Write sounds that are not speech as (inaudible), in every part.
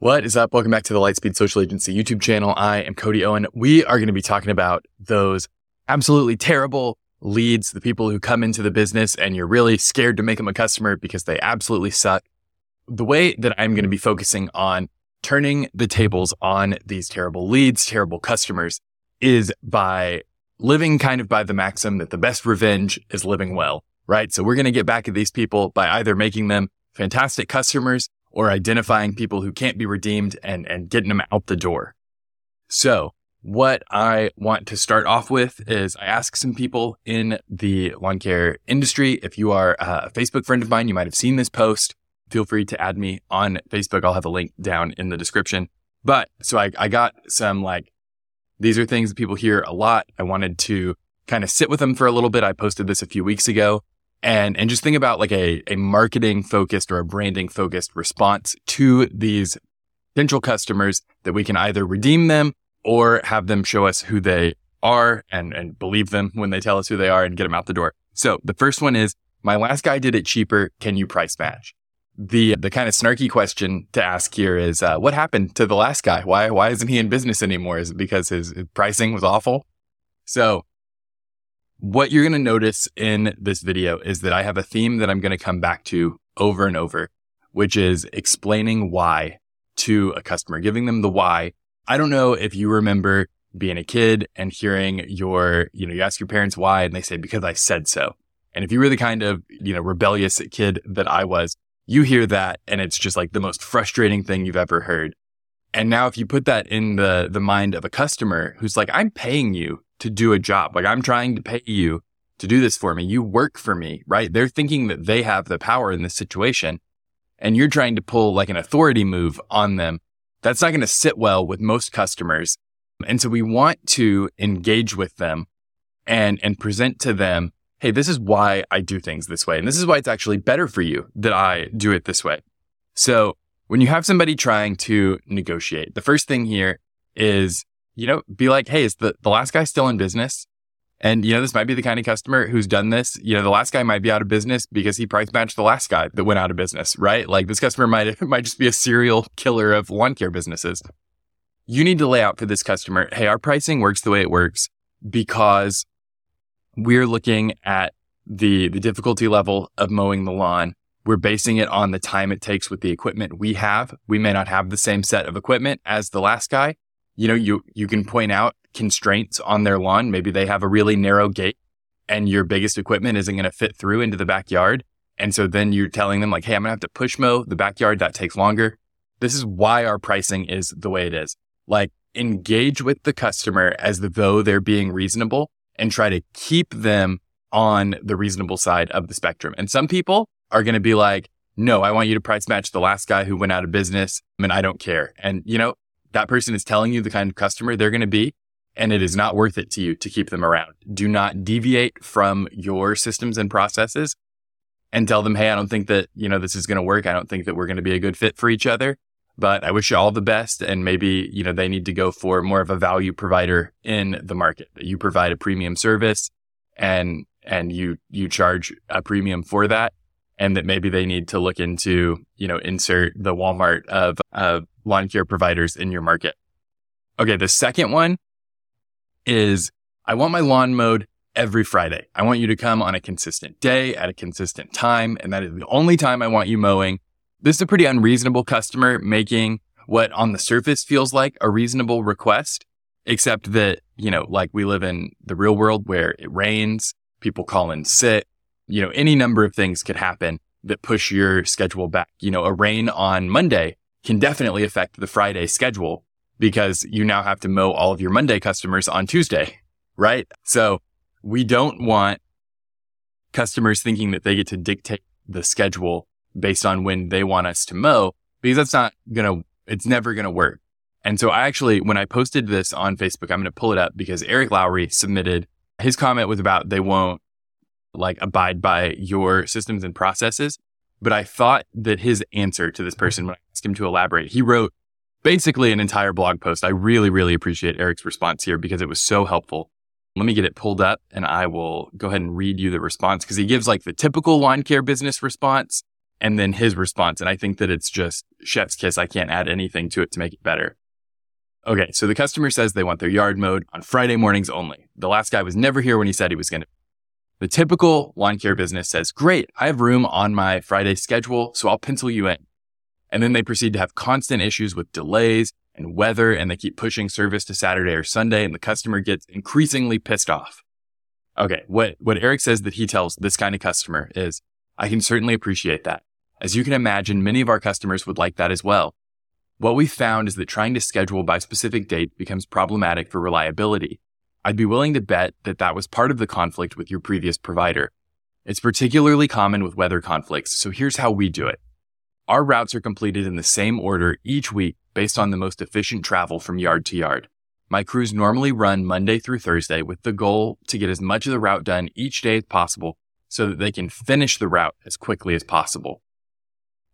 What is up? Welcome back to the Lightspeed Social Agency YouTube channel. I am Cody Owen. We are going to be talking about those absolutely terrible leads, the people who come into the business and you're really scared to make them a customer because they absolutely suck. The way that I'm going to be focusing on turning the tables on these terrible leads, terrible customers is by living kind of by the maxim that the best revenge is living well, right? So we're going to get back at these people by either making them fantastic customers or identifying people who can't be redeemed and, and getting them out the door. So what I want to start off with is I ask some people in the lawn care industry. If you are uh, a Facebook friend of mine, you might have seen this post. Feel free to add me on Facebook. I'll have a link down in the description. But so I, I got some like, these are things that people hear a lot. I wanted to kind of sit with them for a little bit. I posted this a few weeks ago and and just think about like a, a marketing focused or a branding focused response to these potential customers that we can either redeem them or have them show us who they are and and believe them when they tell us who they are and get them out the door. So the first one is my last guy did it cheaper. Can you price match? The the kind of snarky question to ask here is uh, what happened to the last guy? Why why isn't he in business anymore? Is it because his pricing was awful? So what you're going to notice in this video is that I have a theme that I'm going to come back to over and over, which is explaining why to a customer, giving them the why. I don't know if you remember being a kid and hearing your, you know, you ask your parents why and they say, because I said so. And if you were the kind of, you know, rebellious kid that I was, you hear that and it's just like the most frustrating thing you've ever heard. And now if you put that in the, the mind of a customer who's like, I'm paying you to do a job. Like I'm trying to pay you to do this for me. You work for me, right? They're thinking that they have the power in this situation and you're trying to pull like an authority move on them. That's not going to sit well with most customers. And so we want to engage with them and, and present to them, Hey, this is why I do things this way. And this is why it's actually better for you that I do it this way. So when you have somebody trying to negotiate, the first thing here is you know, be like, hey, is the, the last guy still in business? And, you know, this might be the kind of customer who's done this. You know, the last guy might be out of business because he price matched the last guy that went out of business, right? Like this customer might, (laughs) might just be a serial killer of lawn care businesses. You need to lay out for this customer, hey, our pricing works the way it works because we're looking at the, the difficulty level of mowing the lawn. We're basing it on the time it takes with the equipment we have. We may not have the same set of equipment as the last guy, you know, you, you can point out constraints on their lawn. Maybe they have a really narrow gate and your biggest equipment isn't going to fit through into the backyard. And so then you're telling them like, Hey, I'm going to have to push mow the backyard. That takes longer. This is why our pricing is the way it is. Like engage with the customer as though they're being reasonable and try to keep them on the reasonable side of the spectrum. And some people are going to be like, no, I want you to price match the last guy who went out of business I and mean, I don't care. And you know, that person is telling you the kind of customer they're going to be, and it is not worth it to you to keep them around. Do not deviate from your systems and processes and tell them, Hey, I don't think that, you know, this is going to work. I don't think that we're going to be a good fit for each other, but I wish you all the best. And maybe, you know, they need to go for more of a value provider in the market. You provide a premium service and, and you, you charge a premium for that and that maybe they need to look into, you know, insert the Walmart of, of lawn care providers in your market. Okay. The second one is I want my lawn mowed every Friday. I want you to come on a consistent day at a consistent time. And that is the only time I want you mowing. This is a pretty unreasonable customer making what on the surface feels like a reasonable request, except that, you know, like we live in the real world where it rains, people call in sick, you know, any number of things could happen that push your schedule back. You know, a rain on Monday can definitely affect the Friday schedule because you now have to mow all of your Monday customers on Tuesday, right? So we don't want customers thinking that they get to dictate the schedule based on when they want us to mow because that's not going to, it's never going to work. And so I actually, when I posted this on Facebook, I'm going to pull it up because Eric Lowry submitted his comment was about they won't like abide by your systems and processes. But I thought that his answer to this mm-hmm. person, when I asked him to elaborate, he wrote basically an entire blog post. I really, really appreciate Eric's response here because it was so helpful. Let me get it pulled up and I will go ahead and read you the response because he gives like the typical lawn care business response. and then his response. And I think that it's just chef's kiss. I can't add anything to it to make it better. Okay. So the customer says they want their yard mowed on Friday mornings only. The last guy was never here when he said he was going to. The typical lawn care business says, great, I have room on my Friday schedule, so I'll pencil you in. And then they proceed to have constant issues with delays and weather, and they keep pushing service to Saturday or Sunday, and the customer gets increasingly pissed off. Okay, what, what Eric says that he tells this kind of customer is, I can certainly appreciate that. As you can imagine, many of our customers would like that as well. What we found is that trying to schedule by specific date becomes problematic for reliability. I'd be willing to bet that that was part of the conflict with your previous provider. It's particularly common with weather conflicts, so here's how we do it. Our routes are completed in the same order each week based on the most efficient travel from yard to yard. My crews normally run Monday through Thursday with the goal to get as much of the route done each day as possible so that they can finish the route as quickly as possible.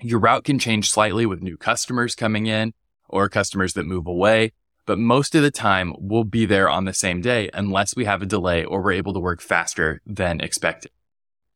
Your route can change slightly with new customers coming in or customers that move away, but most of the time we'll be there on the same day unless we have a delay or we're able to work faster than expected.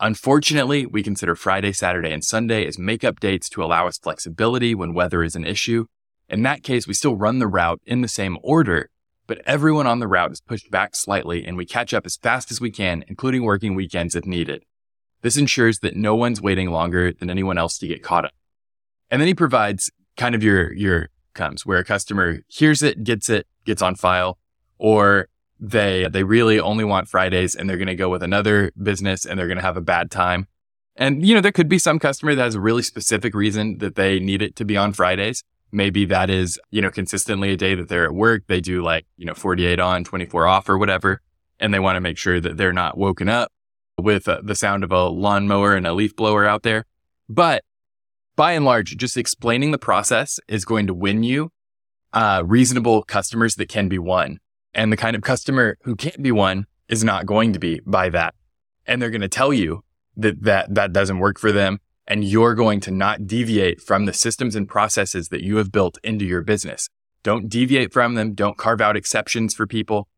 Unfortunately, we consider Friday, Saturday, and Sunday as makeup dates to allow us flexibility when weather is an issue. In that case, we still run the route in the same order, but everyone on the route is pushed back slightly and we catch up as fast as we can, including working weekends if needed. This ensures that no one's waiting longer than anyone else to get caught up. And then he provides kind of your, your comes where a customer hears it, gets it, gets on file, or they, they really only want Fridays and they're going to go with another business and they're going to have a bad time. And, you know, there could be some customer that has a really specific reason that they need it to be on Fridays. Maybe that is, you know, consistently a day that they're at work. They do like, you know, 48 on, 24 off or whatever. And they want to make sure that they're not woken up with uh, the sound of a lawnmower and a leaf blower out there. But by and large, just explaining the process is going to win you uh, reasonable customers that can be won. And the kind of customer who can't be won is not going to be by that. And they're going to tell you that that, that doesn't work for them. And you're going to not deviate from the systems and processes that you have built into your business. Don't deviate from them. Don't carve out exceptions for people.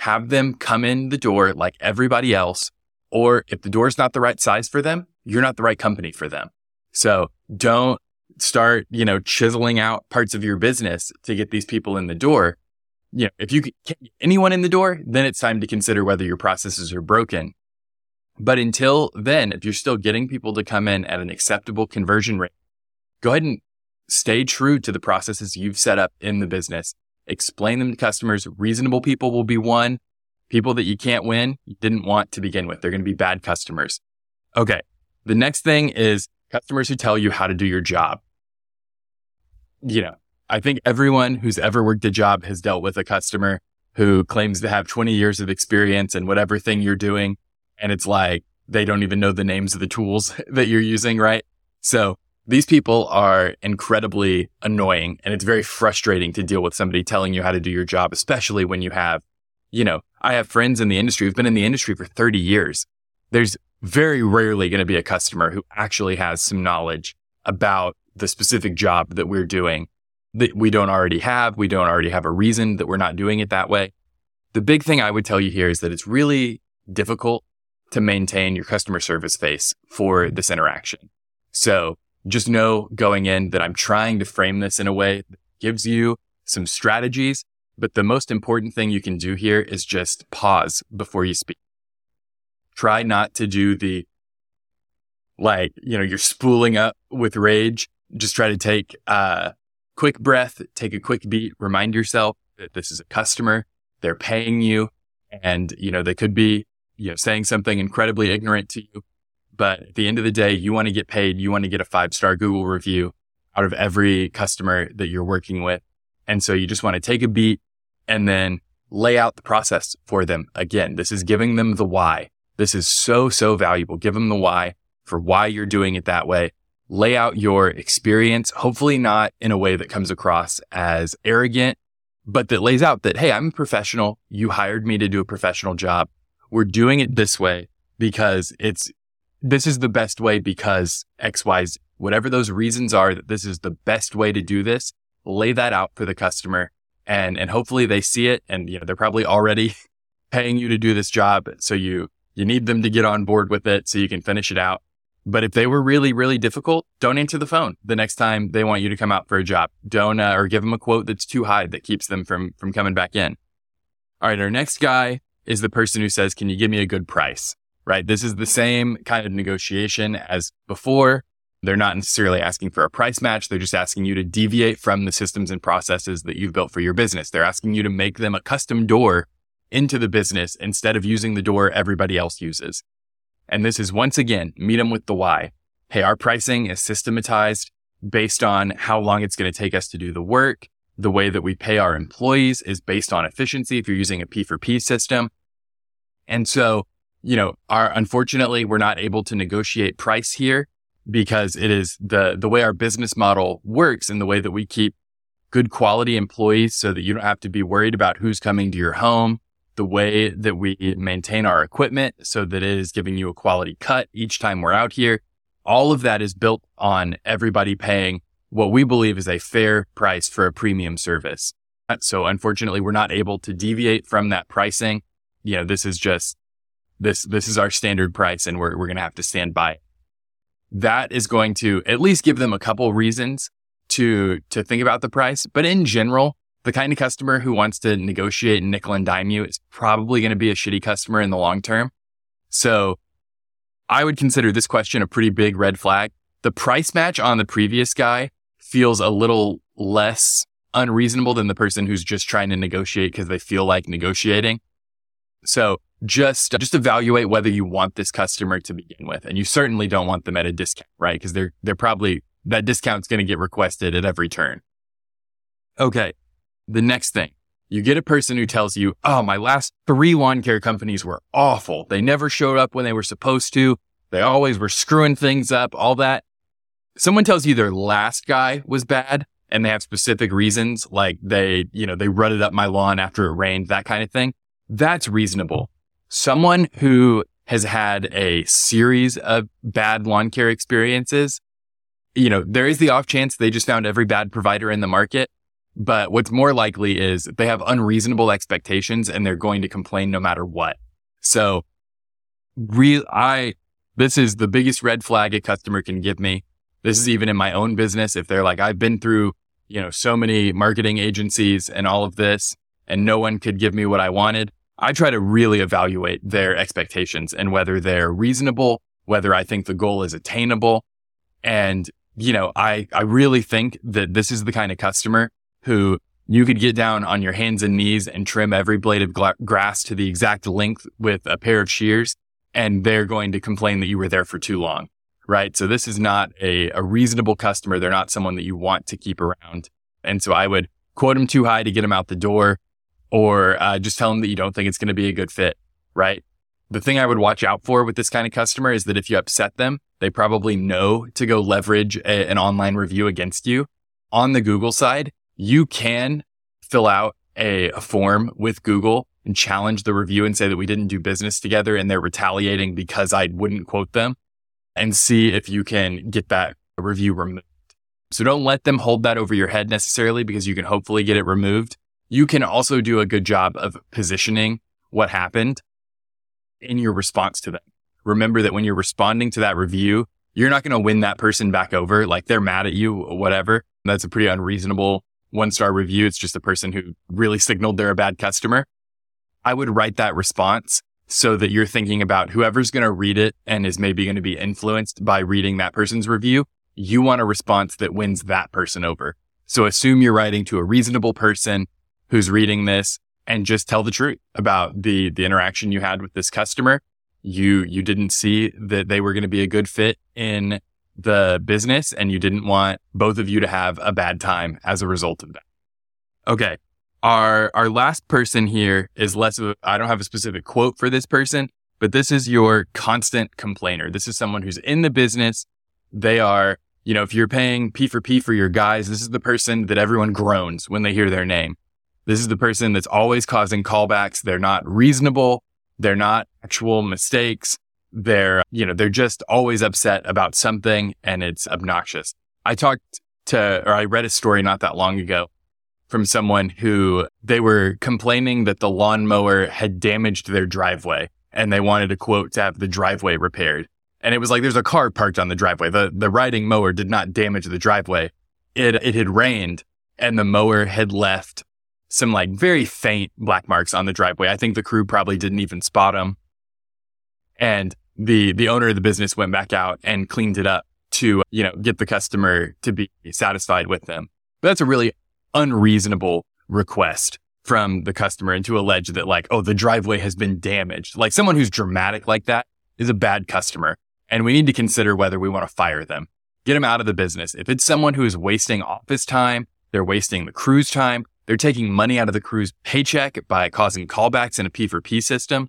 Have them come in the door like everybody else or if the door's not the right size for them, you're not the right company for them. So don't start, you know, chiseling out parts of your business to get these people in the door. You know, if you can get anyone in the door, then it's time to consider whether your processes are broken. But until then, if you're still getting people to come in at an acceptable conversion rate, go ahead and stay true to the processes you've set up in the business. Explain them to customers. Reasonable people will be won. People that you can't win, you didn't want to begin with. They're going to be bad customers. Okay. The next thing is customers who tell you how to do your job. You know, I think everyone who's ever worked a job has dealt with a customer who claims to have 20 years of experience in whatever thing you're doing. And it's like they don't even know the names of the tools (laughs) that you're using, right? So these people are incredibly annoying and it's very frustrating to deal with somebody telling you how to do your job, especially when you have you know, I have friends in the industry who've been in the industry for 30 years. There's very rarely going to be a customer who actually has some knowledge about the specific job that we're doing that we don't already have. We don't already have a reason that we're not doing it that way. The big thing I would tell you here is that it's really difficult to maintain your customer service face for this interaction. So just know going in that I'm trying to frame this in a way that gives you some strategies but the most important thing you can do here is just pause before you speak. Try not to do the, like, you know, you're spooling up with rage. Just try to take a quick breath, take a quick beat, remind yourself that this is a customer. They're paying you and, you know, they could be, you know, saying something incredibly ignorant to you. But at the end of the day, you want to get paid. You want to get a five star Google review out of every customer that you're working with. And so you just want to take a beat, and then lay out the process for them. Again, this is giving them the why. This is so, so valuable. Give them the why for why you're doing it that way. Lay out your experience, hopefully not in a way that comes across as arrogant, but that lays out that, Hey, I'm a professional. You hired me to do a professional job. We're doing it this way because it's, this is the best way because X, Y, Z, whatever those reasons are that this is the best way to do this, lay that out for the customer and and hopefully they see it and you know they're probably already (laughs) paying you to do this job so you you need them to get on board with it so you can finish it out But if they were really, really difficult, don't answer the phone the next time they want you to come out for a job. Don't, uh, or give them a quote that's too high that keeps them from, from coming back in. All right. Our next guy is the person who says, can you give me a good price? Right. This is the same kind of negotiation as before. They're not necessarily asking for a price match. They're just asking you to deviate from the systems and processes that you've built for your business. They're asking you to make them a custom door into the business instead of using the door everybody else uses. And this is once again, meet them with the why. Hey, our pricing is systematized based on how long it's going to take us to do the work. The way that we pay our employees is based on efficiency if you're using a P for P system. And so, you know, our, unfortunately, we're not able to negotiate price here because it is the, the way our business model works and the way that we keep good quality employees so that you don't have to be worried about who's coming to your home, the way that we maintain our equipment so that it is giving you a quality cut each time we're out here. All of that is built on everybody paying what we believe is a fair price for a premium service. So unfortunately, we're not able to deviate from that pricing. You know, this is just this, this is our standard price and we're, we're going to have to stand by it that is going to at least give them a couple reasons to, to think about the price. But in general, the kind of customer who wants to negotiate and nickel and dime you is probably going to be a shitty customer in the long term. So I would consider this question a pretty big red flag. The price match on the previous guy feels a little less unreasonable than the person who's just trying to negotiate because they feel like negotiating. So just just evaluate whether you want this customer to begin with and you certainly don't want them at a discount right because they're they're probably that discount's going to get requested at every turn okay the next thing. You get a person who tells you oh my last three lawn care companies were awful. They never showed up when they were supposed to. They always were screwing things up all that. Someone tells you their last guy was bad and they have specific reasons like they you know they rutted up my lawn after it rained that kind of thing. That's reasonable. Someone who has had a series of bad lawn care experiences, you know, there is the off chance they just found every bad provider in the market. But what's more likely is they have unreasonable expectations and they're going to complain no matter what. So real, I, this is the biggest red flag a customer can give me. This is even in my own business. If they're like, I've been through, you know, so many marketing agencies and all of this and no one could give me what I wanted. I try to really evaluate their expectations and whether they're reasonable, whether I think the goal is attainable. And, you know, I, I really think that this is the kind of customer who you could get down on your hands and knees and trim every blade of gla- grass to the exact length with a pair of shears. And they're going to complain that you were there for too long. Right. So this is not a, a reasonable customer. They're not someone that you want to keep around. And so I would quote them too high to get them out the door or uh, just tell them that you don't think it's going to be a good fit, right? The thing I would watch out for with this kind of customer is that if you upset them, they probably know to go leverage a, an online review against you. On the Google side, you can fill out a, a form with Google and challenge the review and say that we didn't do business together and they're retaliating because I wouldn't quote them and see if you can get that review removed. So don't let them hold that over your head necessarily because you can hopefully get it removed you can also do a good job of positioning what happened in your response to them. Remember that when you're responding to that review, you're not going to win that person back over. Like they're mad at you, whatever. That's a pretty unreasonable one star review. It's just a person who really signaled they're a bad customer. I would write that response so that you're thinking about whoever's going to read it and is maybe going to be influenced by reading that person's review. You want a response that wins that person over. So assume you're writing to a reasonable person who's reading this and just tell the truth about the the interaction you had with this customer. You you didn't see that they were going to be a good fit in the business and you didn't want both of you to have a bad time as a result of that. Okay. Our our last person here is less of I don't have a specific quote for this person, but this is your constant complainer. This is someone who's in the business. They are, you know, if you're paying P for P for your guys, this is the person that everyone groans when they hear their name. This is the person that's always causing callbacks. They're not reasonable. They're not actual mistakes. They're, you know, they're just always upset about something and it's obnoxious. I talked to, or I read a story not that long ago from someone who they were complaining that the lawnmower had damaged their driveway and they wanted a quote to have the driveway repaired. And it was like there's a car parked on the driveway. The the riding mower did not damage the driveway. It it had rained and the mower had left some like very faint black marks on the driveway. I think the crew probably didn't even spot them. And the the owner of the business went back out and cleaned it up to, you know, get the customer to be satisfied with them. But that's a really unreasonable request from the customer and to allege that like, oh, the driveway has been damaged. Like someone who's dramatic like that is a bad customer. And we need to consider whether we want to fire them, get them out of the business. If it's someone who is wasting office time, they're wasting the crew's time, they're taking money out of the crew's paycheck by causing callbacks in a P4P system.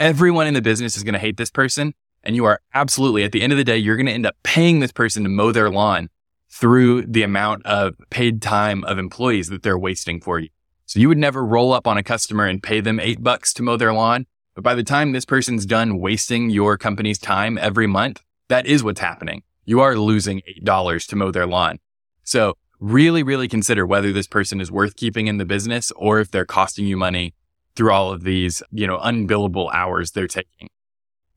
Everyone in the business is going to hate this person. And you are absolutely, at the end of the day, you're going to end up paying this person to mow their lawn through the amount of paid time of employees that they're wasting for you. So you would never roll up on a customer and pay them eight bucks to mow their lawn. But by the time this person's done wasting your company's time every month, that is what's happening. You are losing $8 to mow their lawn. So really, really consider whether this person is worth keeping in the business or if they're costing you money through all of these, you know, unbillable hours they're taking.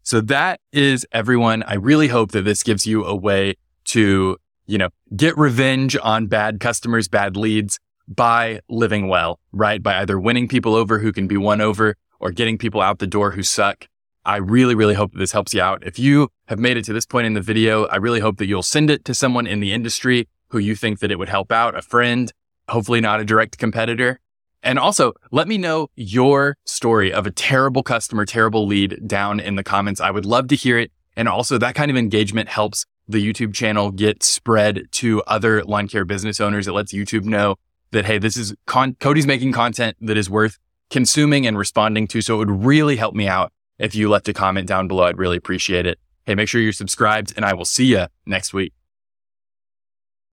So that is everyone. I really hope that this gives you a way to, you know, get revenge on bad customers, bad leads, by living well, right? By either winning people over who can be won over or getting people out the door who suck. I really, really hope that this helps you out. If you have made it to this point in the video, I really hope that you'll send it to someone in the industry who you think that it would help out, a friend, hopefully not a direct competitor. And also let me know your story of a terrible customer, terrible lead down in the comments. I would love to hear it. And also that kind of engagement helps the YouTube channel get spread to other lawn care business owners. It lets YouTube know that, hey, this is con- Cody's making content that is worth consuming and responding to. So it would really help me out if you left a comment down below. I'd really appreciate it. Hey, make sure you're subscribed and I will see you next week.